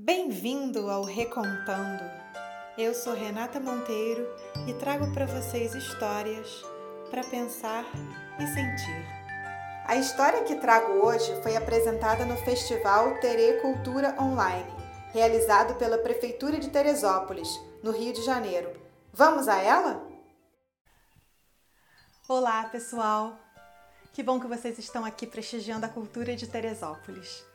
Bem-vindo ao Recontando. Eu sou Renata Monteiro e trago para vocês histórias para pensar e sentir. A história que trago hoje foi apresentada no Festival Terê Cultura Online, realizado pela Prefeitura de Teresópolis, no Rio de Janeiro. Vamos a ela? Olá, pessoal! Que bom que vocês estão aqui prestigiando a cultura de Teresópolis.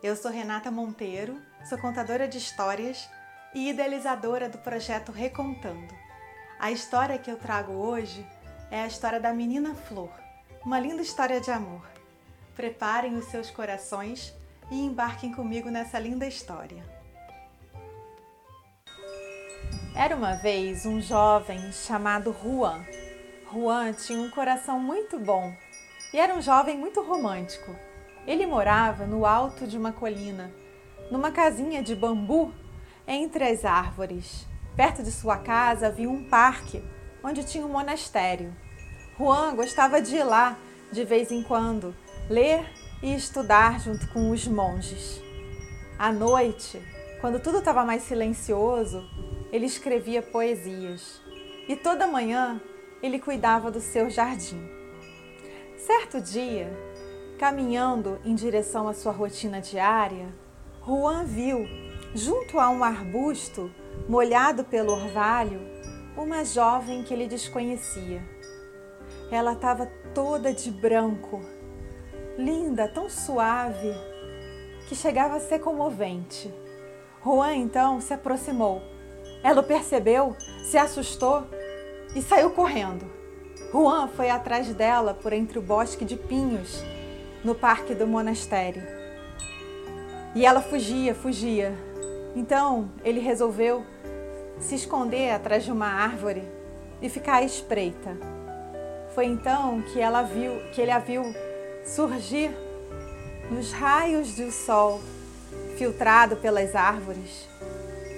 Eu sou Renata Monteiro, sou contadora de histórias e idealizadora do projeto Recontando. A história que eu trago hoje é a história da menina Flor, uma linda história de amor. Preparem os seus corações e embarquem comigo nessa linda história. Era uma vez um jovem chamado Juan. Juan tinha um coração muito bom e era um jovem muito romântico. Ele morava no alto de uma colina, numa casinha de bambu entre as árvores. Perto de sua casa havia um parque onde tinha um monastério. Juan gostava de ir lá de vez em quando, ler e estudar junto com os monges. À noite, quando tudo estava mais silencioso, ele escrevia poesias. E toda manhã ele cuidava do seu jardim. Certo dia, Caminhando em direção à sua rotina diária, Juan viu, junto a um arbusto molhado pelo orvalho, uma jovem que ele desconhecia. Ela estava toda de branco, linda, tão suave, que chegava a ser comovente. Juan então se aproximou. Ela o percebeu, se assustou e saiu correndo. Juan foi atrás dela por entre o bosque de pinhos no parque do monastério. E ela fugia, fugia. Então ele resolveu se esconder atrás de uma árvore e ficar à espreita. Foi então que ela viu, que ele a viu surgir nos raios do sol, filtrado pelas árvores,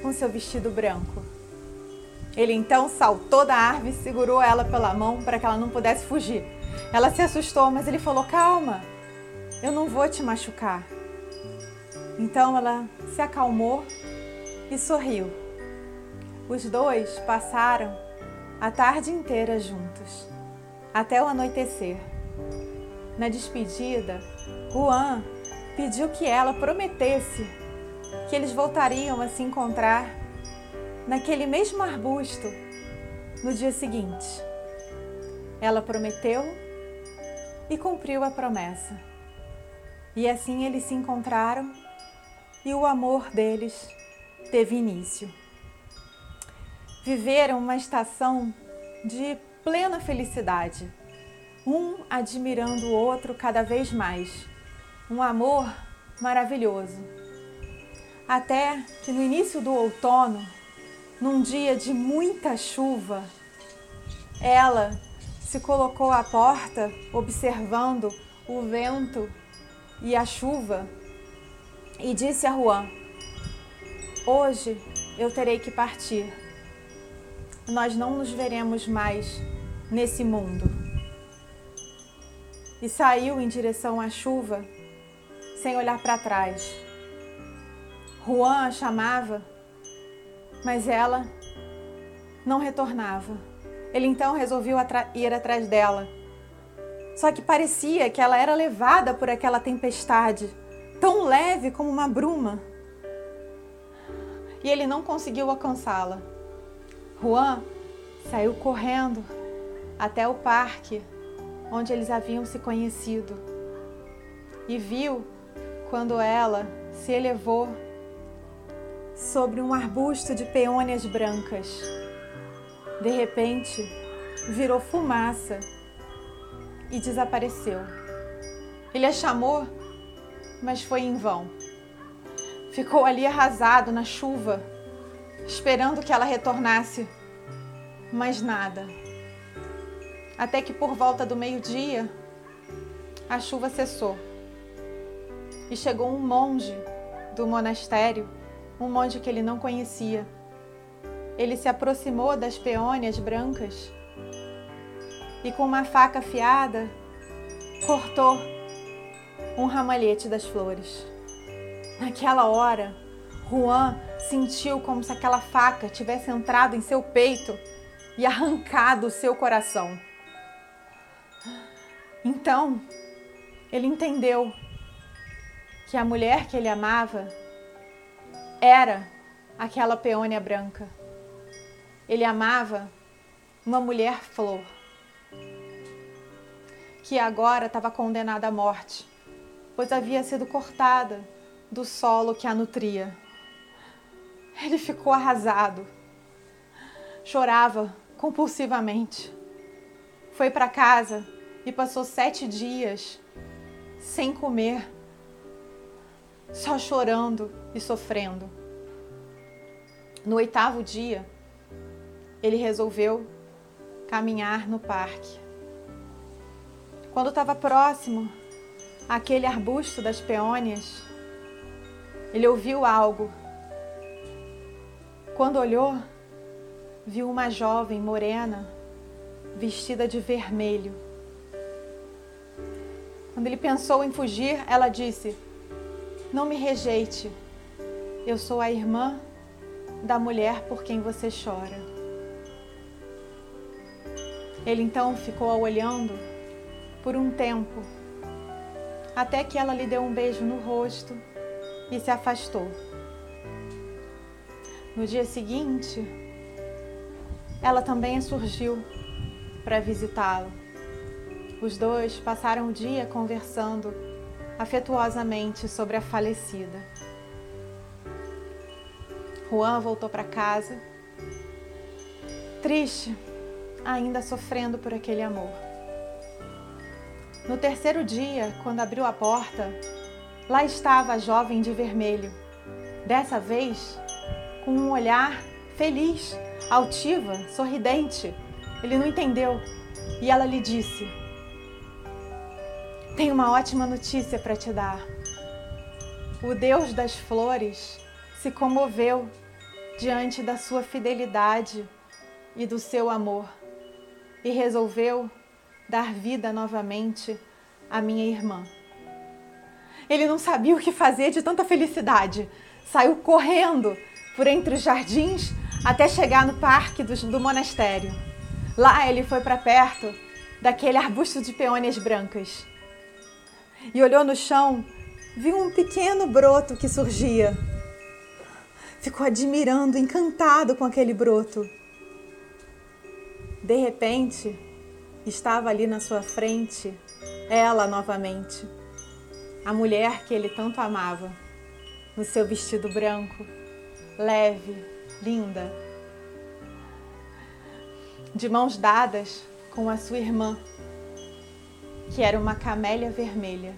com seu vestido branco. Ele então saltou da árvore e segurou ela pela mão para que ela não pudesse fugir. Ela se assustou, mas ele falou: Calma, eu não vou te machucar. Então ela se acalmou e sorriu. Os dois passaram a tarde inteira juntos, até o anoitecer. Na despedida, Juan pediu que ela prometesse que eles voltariam a se encontrar naquele mesmo arbusto no dia seguinte. Ela prometeu e cumpriu a promessa. E assim eles se encontraram e o amor deles teve início. Viveram uma estação de plena felicidade, um admirando o outro cada vez mais. Um amor maravilhoso. Até que no início do outono, num dia de muita chuva, ela se colocou à porta observando o vento e a chuva e disse a Juan: Hoje eu terei que partir. Nós não nos veremos mais nesse mundo. E saiu em direção à chuva sem olhar para trás. Juan a chamava, mas ela não retornava. Ele então resolveu ir atrás dela só que parecia que ela era levada por aquela tempestade, tão leve como uma bruma. E ele não conseguiu alcançá-la. Juan saiu correndo até o parque onde eles haviam se conhecido e viu quando ela se elevou sobre um arbusto de peônias brancas. De repente, virou fumaça e desapareceu. Ele a chamou, mas foi em vão. Ficou ali arrasado na chuva, esperando que ela retornasse, mas nada. Até que por volta do meio-dia, a chuva cessou e chegou um monge do monastério, um monge que ele não conhecia. Ele se aproximou das peônias brancas e com uma faca afiada cortou um ramalhete das flores. Naquela hora, Juan sentiu como se aquela faca tivesse entrado em seu peito e arrancado o seu coração. Então, ele entendeu que a mulher que ele amava era aquela peônia branca. Ele amava uma mulher flor que agora estava condenada à morte, pois havia sido cortada do solo que a nutria. Ele ficou arrasado, chorava compulsivamente. Foi para casa e passou sete dias sem comer, só chorando e sofrendo. No oitavo dia, ele resolveu caminhar no parque. Quando estava próximo àquele arbusto das peônias, ele ouviu algo. Quando olhou, viu uma jovem morena vestida de vermelho. Quando ele pensou em fugir, ela disse: Não me rejeite. Eu sou a irmã da mulher por quem você chora. Ele então ficou olhando por um tempo, até que ela lhe deu um beijo no rosto e se afastou. No dia seguinte, ela também surgiu para visitá-lo. Os dois passaram o dia conversando afetuosamente sobre a falecida. Juan voltou para casa, triste, ainda sofrendo por aquele amor. No terceiro dia, quando abriu a porta, lá estava a jovem de vermelho. Dessa vez, com um olhar feliz, altiva, sorridente. Ele não entendeu e ela lhe disse: Tenho uma ótima notícia para te dar. O Deus das flores se comoveu diante da sua fidelidade e do seu amor e resolveu dar vida novamente à minha irmã. Ele não sabia o que fazer de tanta felicidade. Saiu correndo por entre os jardins até chegar no parque do, do monastério. Lá ele foi para perto daquele arbusto de peônias brancas e olhou no chão, viu um pequeno broto que surgia. Ficou admirando, encantado com aquele broto. De repente, estava ali na sua frente ela novamente, a mulher que ele tanto amava, no seu vestido branco, leve, linda, de mãos dadas com a sua irmã, que era uma camélia vermelha.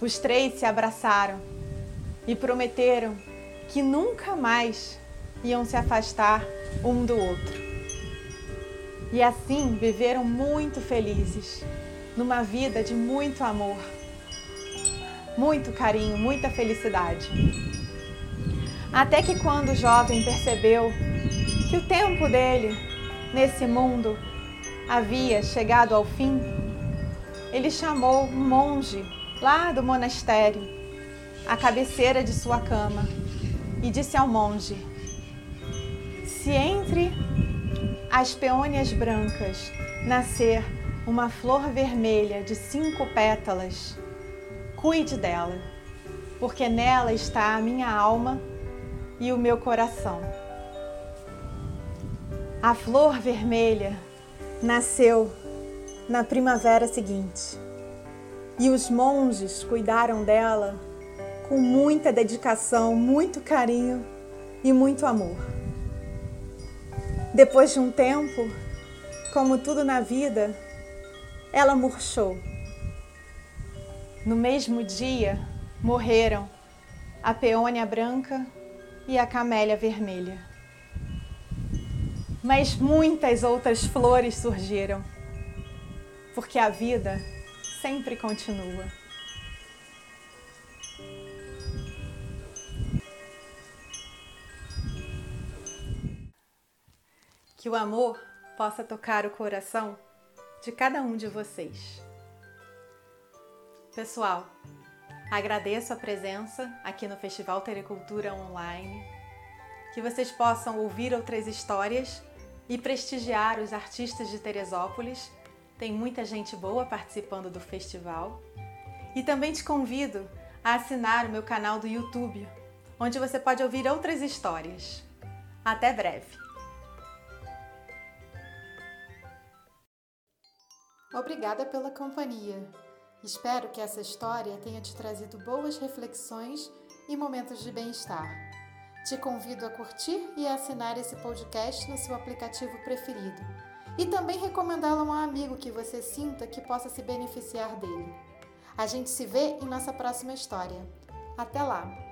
Os três se abraçaram e prometeram que nunca mais iam se afastar um do outro. E assim viveram muito felizes, numa vida de muito amor, muito carinho, muita felicidade. Até que quando o jovem percebeu que o tempo dele nesse mundo havia chegado ao fim, ele chamou um monge lá do monastério à cabeceira de sua cama e disse ao monge: Se entre as peônias brancas nascer uma flor vermelha de cinco pétalas, cuide dela, porque nela está a minha alma e o meu coração. A flor vermelha nasceu na primavera seguinte e os monges cuidaram dela com muita dedicação, muito carinho e muito amor. Depois de um tempo, como tudo na vida, ela murchou. No mesmo dia, morreram a peônia branca e a camélia vermelha. Mas muitas outras flores surgiram, porque a vida sempre continua. Que o amor possa tocar o coração de cada um de vocês. Pessoal, Agradeço a presença aqui no Festival Telecultura Online, que vocês possam ouvir outras histórias e prestigiar os artistas de Teresópolis. Tem muita gente boa participando do festival. E também te convido a assinar o meu canal do YouTube, onde você pode ouvir outras histórias. Até breve! Obrigada pela companhia. Espero que essa história tenha te trazido boas reflexões e momentos de bem-estar. Te convido a curtir e a assinar esse podcast no seu aplicativo preferido e também recomendá-lo a um amigo que você sinta que possa se beneficiar dele. A gente se vê em nossa próxima história. Até lá!